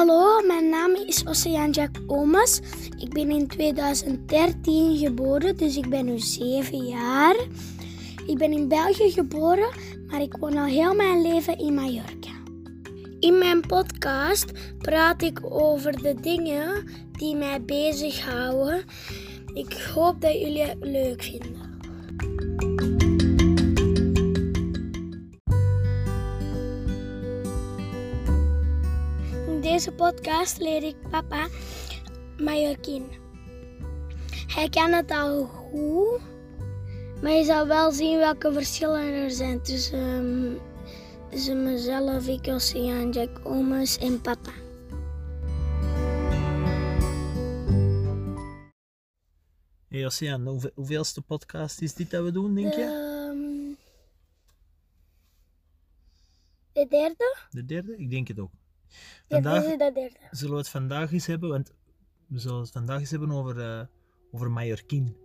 Hallo, mijn naam is Oceaan Jack Omas. Ik ben in 2013 geboren, dus ik ben nu 7 jaar. Ik ben in België geboren, maar ik woon al heel mijn leven in Mallorca. In mijn podcast praat ik over de dingen die mij bezighouden. Ik hoop dat jullie het leuk vinden. Deze podcast leer ik papa Mallorquin. Hij kan het al goed, maar je zal wel zien welke verschillen er zijn tussen, um, tussen mezelf, ik, Oceaan, Jack Omes en papa. Hey Oceaan, hoeveel, hoeveelste podcast is dit dat we doen, denk je? Ehm, de derde? De derde? Ik denk het ook. Vandaag zullen we het vandaag eens hebben, want we zullen het vandaag eens hebben over, eh over Mallorquin.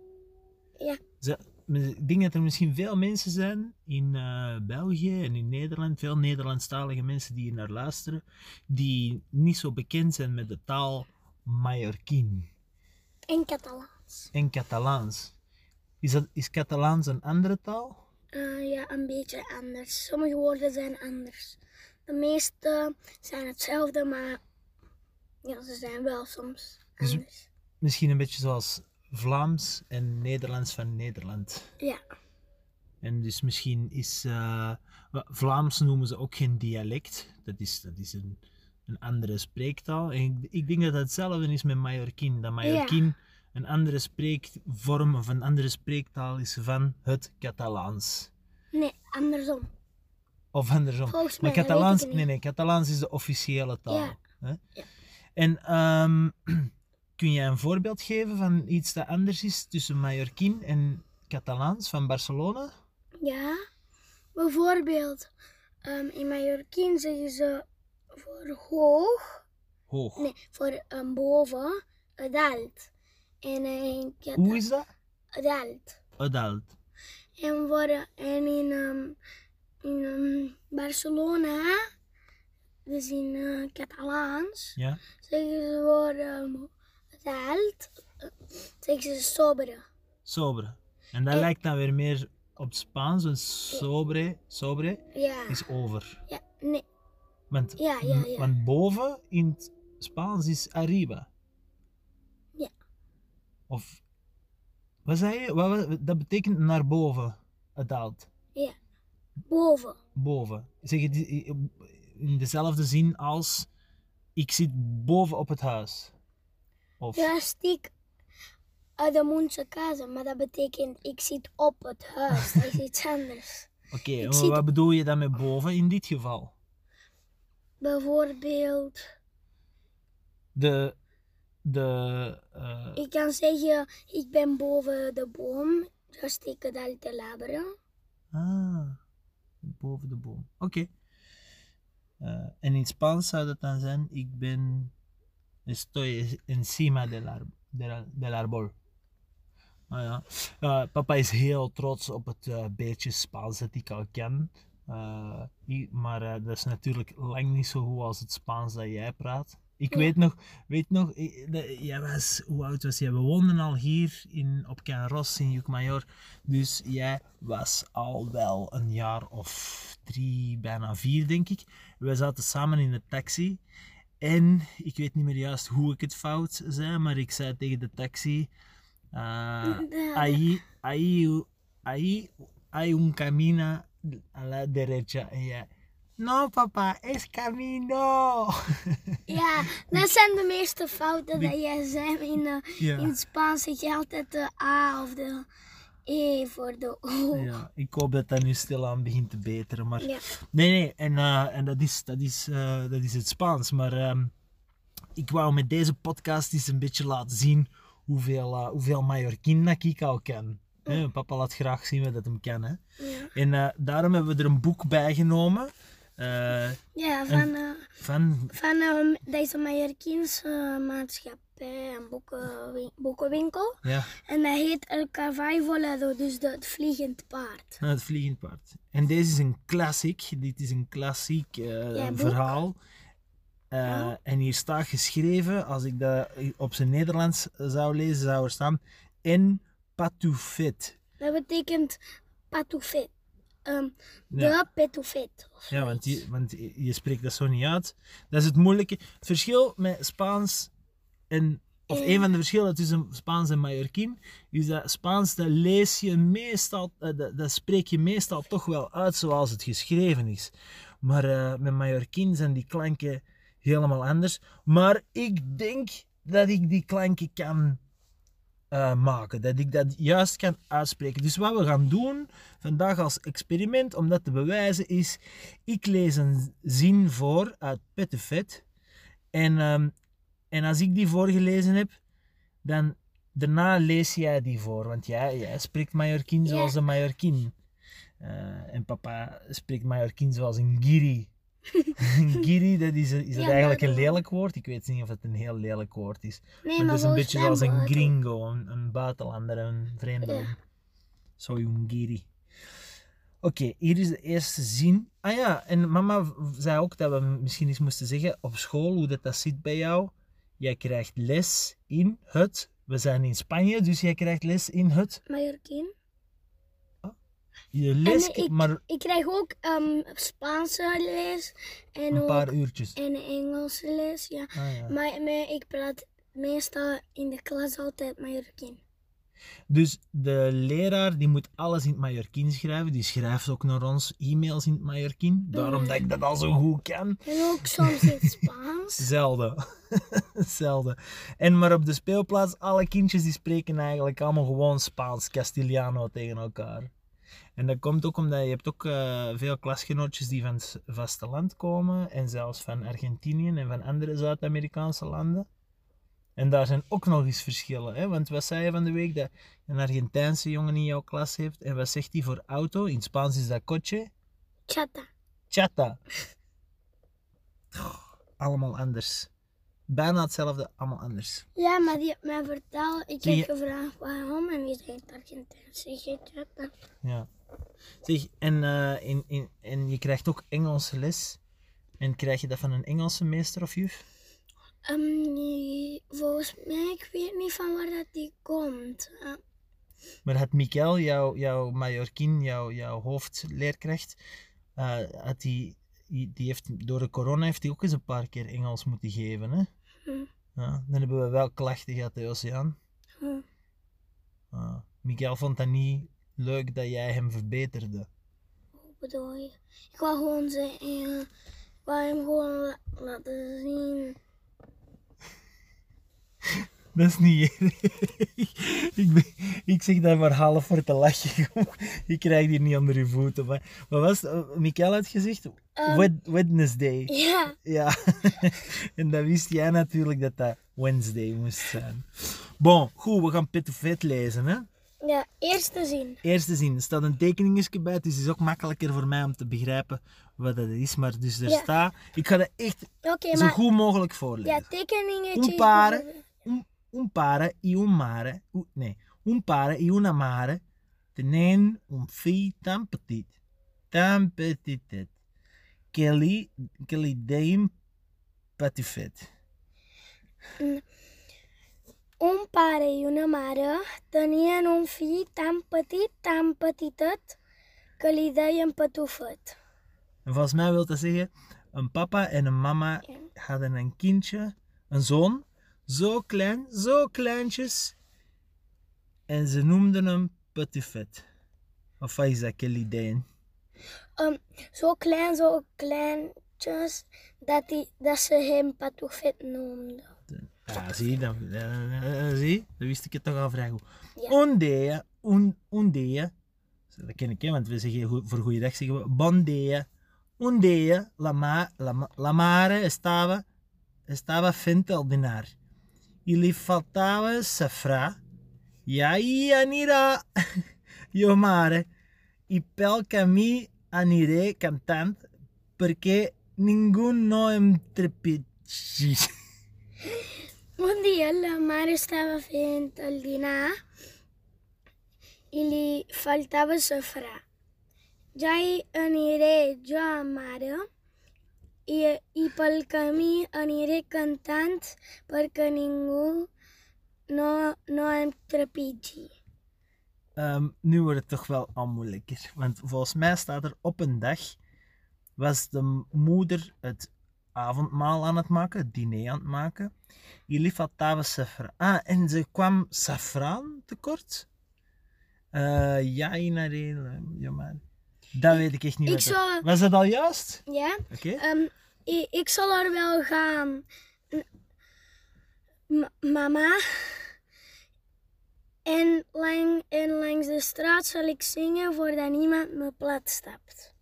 Ja. Ze- Ik denk dat er misschien veel mensen zijn in eh, België en in Nederland, veel Nederlandstalige mensen die hier naar luisteren, die niet zo bekend zijn met de taal Mallorquin En Catalaans. en Catalaans. Is, dat, is Catalaans een andere taal? Eh, ja, een beetje anders. Sommige woorden zijn anders. De meeste zijn hetzelfde, maar ja, ze zijn wel soms Dus- anders. Misschien een beetje zoals Vlaams en Nederlands van Nederland. Ja, En dus misschien is eh, Vlaams noemen ze ook geen dialect. Dat is, dat is een, een andere spreektaal. En ik, ik denk dat dat hetzelfde is met Mallorquin. Dat Mallorquin een andere spreekvorm of een andere spreektaal is van het Catalaans. nee, andersom. Of andersom. Volgens Maar mij, Catalaans, nee, nee, Catalaans is de officiële taal. Ja. Hè? Ja. En ehm, kun jij een voorbeeld geven van iets dat anders is tussen Mallorquin en Catalaans van Barcelona? Ja, bijvoorbeeld ehm, in Mallorquin zeggen ze voor hoog, Hoog. nee, voor um, boven, adult. En in Hoe is dat? adult. Adult. En, voor, en in, ehm, in ehm, Barcelona, dus in eh, Catalaans, Ja? zeggen ze voor ehm adult, eh, zeggen ze sobre. Sobre. En dat En- lijkt dan weer meer op het Spaans, want sobre, sobre Ja, is over. ja, nee, Want, Ja, ja, ja. want boven in het Spaans is arriba. Ja. Of, wat zei je? Wat, dat betekent naar boven, adult. ja, boven. Boven. Zeg je die- in dezelfde zin als ik zit boven op het huis. Of, Ja, stiek uit de mondse kazen, maar dat betekent ik zit op het huis. Dat is iets anders. oké, ik maar zit- wat bedoel je dan met boven in dit geval? Bijvoorbeeld, De, de, eh, ik kan zeggen, ik ben boven de boom. Steek ik dat te laberen. Ah, boven de boom. Oké. Eh, en in Spaans zou dat dan zijn: Ik ben. Estoy encima del, ar del, del árbol. Ah, ja. Eh, papa is heel trots op het eh, beetje Spaans dat ik al ken. Maar dat is natuurlijk lang niet zo goed als het Spaans dat jij praat. Ik Ja. weet nog, weet nog jij was, hoe oud was jij? We woonden al hier in, op Can Ros in Jucmayor. Dus jij was al wel een jaar of drie, bijna vier, denk ik. We zaten samen in de taxi. En ik weet niet meer juist hoe ik het fout zei, maar ik zei tegen de taxi: ahí, ahí, ahí hay un camino a la derecha. En jij: No, papa, es camino. Ja, dat zijn de meeste fouten dat jij zei. In, Ja. in het Spaans zeg je altijd de A of de E voor de O. Ja, ik hoop dat dat nu stilaan begint te beteren. Maar Ja. nee, nee, en, eh, en dat, is, dat, is, eh, dat is het Spaans. Maar ehm, ik wou met deze podcast eens een beetje laten zien hoeveel, eh hoeveel Mallorquin dat ik al ken. Hè, papa laat graag zien wat dat hem kan. Hè. Ja, En daarom hebben we er een boek bij genomen. Eh, ja van, eh, van, van eh, deze Mallorquinse maatschappij en boeken, boekenwinkel. ja, En dat heet El Cavallo Volado, dus de, het vliegend paard. het vliegend paard. En deze is een klassiek. Dit is een klassiek Ja, verhaal. En hier staat geschreven, als ik dat op zijn Nederlands zou lezen, zou er staan in patoufet. Dat betekent patoufet. Ehm de Ja. petoufet. of Ja, want want je spreekt dat zo niet uit. Dat is het moeilijke. Het verschil met Spaans en... Of Eh. een van de verschillen tussen Spaans en Mallorquin is dat Spaans, dat lees je meestal, eh, dat, dat spreek je meestal toch wel uit zoals het geschreven is. Maar eh, met Mallorquin zijn die klanken helemaal anders. Maar ik denk dat ik die klanken kan eh, maken. Dat ik dat juist kan uitspreken. Dus wat we gaan doen vandaag als experiment, om dat te bewijzen, is... Ik lees een zin voor uit Petefet. En, ehm, en als ik die voorgelezen heb, dan daarna lees jij die voor. Want jij, jij spreekt Mallorquin Ja. zoals een Mallorquin. Eh, en papa spreekt Mallorquin zoals een Giri. Een Giri, dat is, is dat Ja, eigenlijk een lelijk woord? Ik weet niet of het een heel lelijk woord is. Nee, Maar dat is een beetje zoals een het- gringo, een, een buitenlander, een vreemdeling. Ja. Soy un giri. Oké, hier is de eerste zin. Ah ja, en mama zei ook dat we misschien eens moesten zeggen op school hoe dat, dat zit bij jou. Jij krijgt les in het. We zijn in Spanje, dus jij krijgt les in het. Mallorquin. Je les, ik- maar Ik krijg ook ehm, Spaanse les en een ook paar uurtjes. en Engelse les, ja. Ah, ja. Maar, maar ik praat meestal in de klas altijd Mallorquin. Dus de leraar die moet alles in het Mallorquin schrijven. Die schrijft ook naar ons e-mails in het Mallorquin. Daarom Mm. dat ik dat al zo goed kan. En ook soms in het Spaans. Zelden. Zelden. En maar op de speelplaats, alle kindjes die spreken eigenlijk allemaal gewoon Spaans, Castiliano tegen elkaar. En dat komt ook omdat je hebt ook eh, veel klasgenootjes die van het vasteland komen. En zelfs van Argentinië en van andere Zuid-Amerikaanse landen. En daar zijn ook nog eens verschillen. Hè? Want wat zei je van de week? Dat een Argentijnse jongen in jouw klas heeft. En wat zegt hij voor auto? In het Spaans is dat coche. Chata. Chata. Allemaal anders. Bijna hetzelfde, allemaal anders. Ja, maar die heeft mij verteld. Ik heb je- gevraagd waarom en die zei Argentijns. Zeg je chata? Ja. Zeg, en, eh, in, in, en je krijgt ook Engelse les. En krijg je dat van een Engelse meester of juf? Ehm, nee, volgens mij, ik weet niet van waar dat die komt. Eh, Maar had Mikel, jouw, jouw Mallorquin, jouw, jouw hoofdleerkracht, eh, had die, die heeft, door de corona heeft hij ook eens een paar keer Engels moeten geven. Hè? Hm. Ja, dan hebben we wel klachten gehad, hè, Oceaan. hm. Miguel vond dat niet leuk dat jij hem verbeterde. Hoe bedoel je? Ik wou gewoon zeggen, eh, ik wou hem gewoon la- laten zien. Dat is niet ik, ben, ik zeg dat maar half voor te lachen. ik krijg die niet onder je voeten. Maar wat was het? Uh, Mikael had gezegd? Ehm. Wed- Wednesday. Ja, Ja. en dan wist jij natuurlijk dat dat Wednesday moest zijn. Bon, goed, we gaan Petufet lezen. Hè? ja, eerste zin. Eerste zin, er staat een tekeningetje bij, dus het is ook makkelijker voor mij om te begrijpen wat dat is. Maar dus er Ja. staat, ik ga dat echt zo maar goed mogelijk voorlezen. ja, tekeningetje. Un is pare, bijvoorbeeld- un, pare y un mare, nee, un pare y una mare tenen un fill tan petit, tan petitet, que li, que li deim patifet. Un pare i una mare tenien un fill tan petit, tan petitet, que li deien patufet. En volgens mij wil dat zeggen, een papa en een mama hadden een kindje, een zoon, zo klein, zo kleintjes, en ze noemden hem patifet. Of wat is dat, dein? Um, zo klein, zo kleintjes, dat, die, dat ze hem patufet noemden. Ja, zie, dan, zie, dan wist ik het toch al vrij goed. Ja. Un dat ken ik, hè, want we zeggen voor goeiedag zeggen we bon dia. Un dia, la, ma, la, la mare estava, estava fent al dinar. E lhe faltava safrà. E aí anirà, io mare, e pel camí aniré cantant, perquè ningú no em trepitgi. Un dia la mare estava fent el dinar i li faltava safrà. Ja hi aniré jo, mare, i, i pel camí aniré cantant perquè no, no em trepitgi. Ehm, nu wordt het toch wel al moeilijker. Want volgens mij staat er op een dag was de moeder het avondmaal aan het maken, het diner aan het maken. Jullie faltava safraan. Ah, en ze kwam safraan tekort? Eh ja, inareel. Ja, maar dat weet ik echt niet. Ik zal, Was dat al juist? ja, Oké. Ehm, ik, ik zal er wel gaan. M- mama. En, lang, en langs de straat zal ik zingen voordat niemand me plat stapt.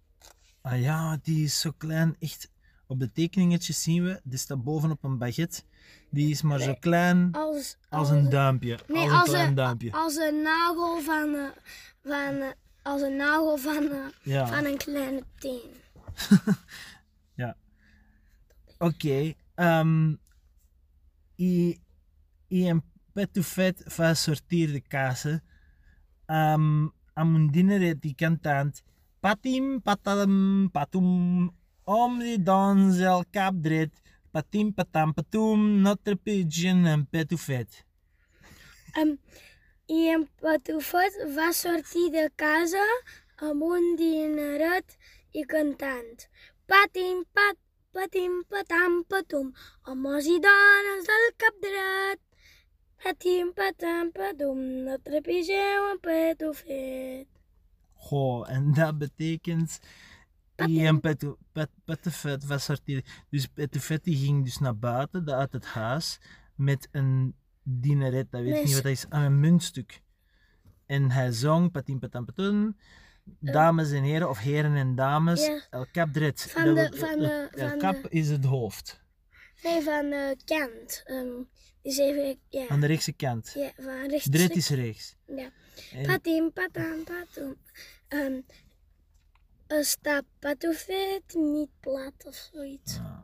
Ah ja, die is zo klein. Echt, op de tekeningetjes zien we, die staat bovenop een baguette. Die is maar zo klein Als, als een duimpje. Nee, als een als klein een- duimpje. als een nagel van, eh, van, eh, als een nagel van, eh, Ja. van een kleine teen. Ok. Um, e, e em peto fet fa sortir de casa. Um, amb un dineret i cantant Patim, patam, patum, om die dans el cap dret. Patim, patam, patum, notre pigeon en peto fet. Um, I en Patufet va sortir de casa amb un dineret i cantant. Patim, pat, patim, patam, patum, homes i dones del cap dret. Patim, patam, patum, no trepigeu en Patufet. Goh, en dat betekent. I en pet, petofet was sortir. Dus petofet die ging dus naar buiten, uit het huis, met een dineret, dat weet ik Nee, niet wat dat is, aan een muntstuk. En hij zong patim patam patum, dames en heren, of heren en dames, Ja. el cap dret. Van de- van de- el cap de- is het hoofd, Nee, van eh Kent. Um, dus even, ja. aan de rechtse kant. ja van rechts. Dret is rechts. Ja. En- Patim, patam, patum. Um, staat Patufet niet plat of zoiets. Ja.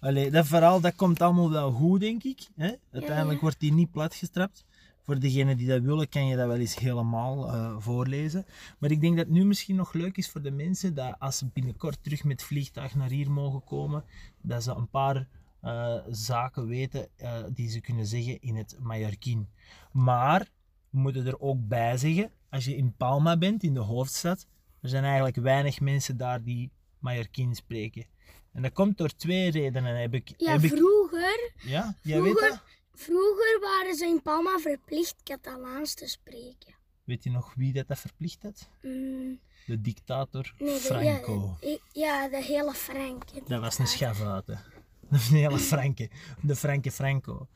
Allee, dat verhaal dat komt allemaal wel goed, denk ik. Hè? Uiteindelijk ja. wordt die niet platgestrapt. Voor degenen die dat willen, kan je dat wel eens helemaal eh, voorlezen. Maar ik denk dat het nu misschien nog leuk is voor de mensen dat als ze binnenkort terug met vliegtuig naar hier mogen komen, dat ze een paar eh, zaken weten eh, die ze kunnen zeggen in het Mallorquin. Maar we moeten er ook bij zeggen, als je in Palma bent, in de hoofdstad, er zijn eigenlijk weinig mensen daar die Mallorquin spreken. En dat komt door twee redenen. Heb ik, Ja, heb ik, vroeger, ja? Jij weet vroeger- dat? vroeger waren ze in Palma verplicht Catalaans te spreken. Weet je nog wie dat, dat verplicht had? Mm, De dictator nee, de, Franco. Ja, ik- ja, de hele Frank. Dat was een schavuiten. Een hele Franke. De Franke Franco.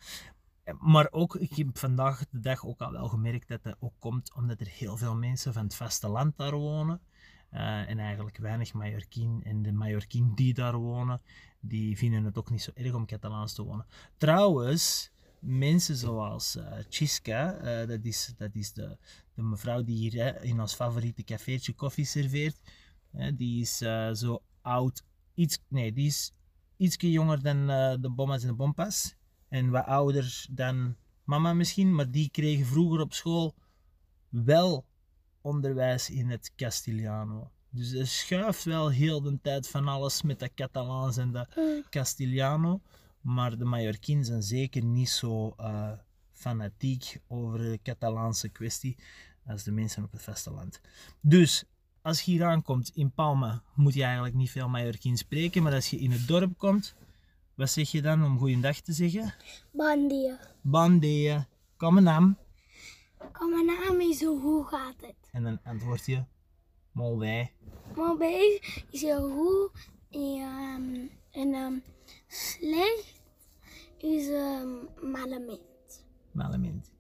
Maar ook, ik heb vandaag de dag ook al wel gemerkt dat dat ook komt omdat er heel veel mensen van het vasteland daar wonen. Eh, en eigenlijk weinig Mallorquin. En de Mallorquin die daar wonen, die vinden het ook niet zo erg om Catalaans te wonen. Trouwens, mensen zoals eh Chisca, eh, dat is, dat is de, de mevrouw die hier in ons favoriete cafeetje koffie serveert. die is zo oud, iets, nee, die is ietsje jonger dan de bommas en de bompas. En wat ouder dan mama misschien, maar die kregen vroeger op school wel onderwijs in het Castiliano. Dus er schuift wel heel de tijd van alles met dat Catalaans en dat Mm, Castiliano. Maar de Mallorquins zijn zeker niet zo eh, fanatiek over de Catalaanse kwestie als de mensen op het vasteland. Dus als je hier aankomt in Palma, moet je eigenlijk niet veel Mallorquins spreken. Maar als je in het dorp komt, wat zeg je dan om goeiedag te zeggen? Bandia. Bandea, kom een Kom maar naam is hoe gaat het? En dan antwoord je, mol wij. Maar bij is heel goed. ehm, En ehm, slecht is um, malement. Malement.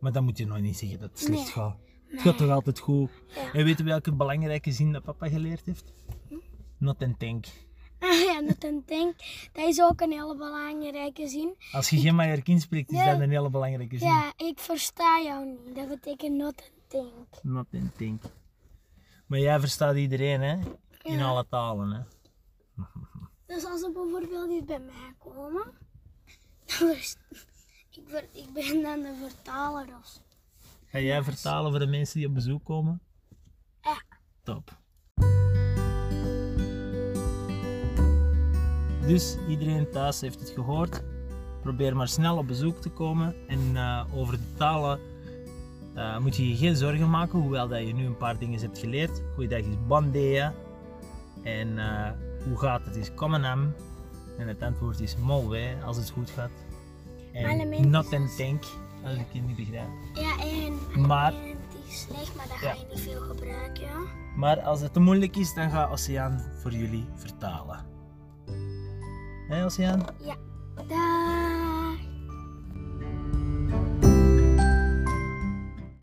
Maar dan moet je nog niet zeggen dat het slecht Nee. gaat. Het gaat toch altijd goed. Ja. En weet je welke belangrijke zin dat papa geleerd heeft? Not and think. Ja, dat een. Dat is ook een hele belangrijke zin. Als je geen Mallorquin spreekt, is dat een hele belangrijke zin. Ja, ik versta jou niet. Dat betekent not een think. Not and think. Maar jij verstaat iedereen, hè? In Ja. alle talen, hè? Dus als ze bijvoorbeeld hier bij mij komen, dan ik, ver- ik ben dan de vertaler of. Ga jij vertalen voor de mensen die op bezoek komen? Ja. Top. Dus iedereen thuis heeft het gehoord. Probeer maar snel op bezoek te komen. En eh, over de talen eh, moet je je geen zorgen maken, hoewel dat je nu een paar dingen hebt geleerd. Goeiedag is bandea. En eh, hoe gaat het is komenam. En het antwoord is molwe als het goed gaat. En not en tank, als ik het niet begrijp. Ja, en Maar- is slecht, maar dat Ja. ga je niet veel gebruiken. Maar als het te moeilijk is, dan gaat Oceaan voor jullie vertalen. Hé Oceaan? Dag.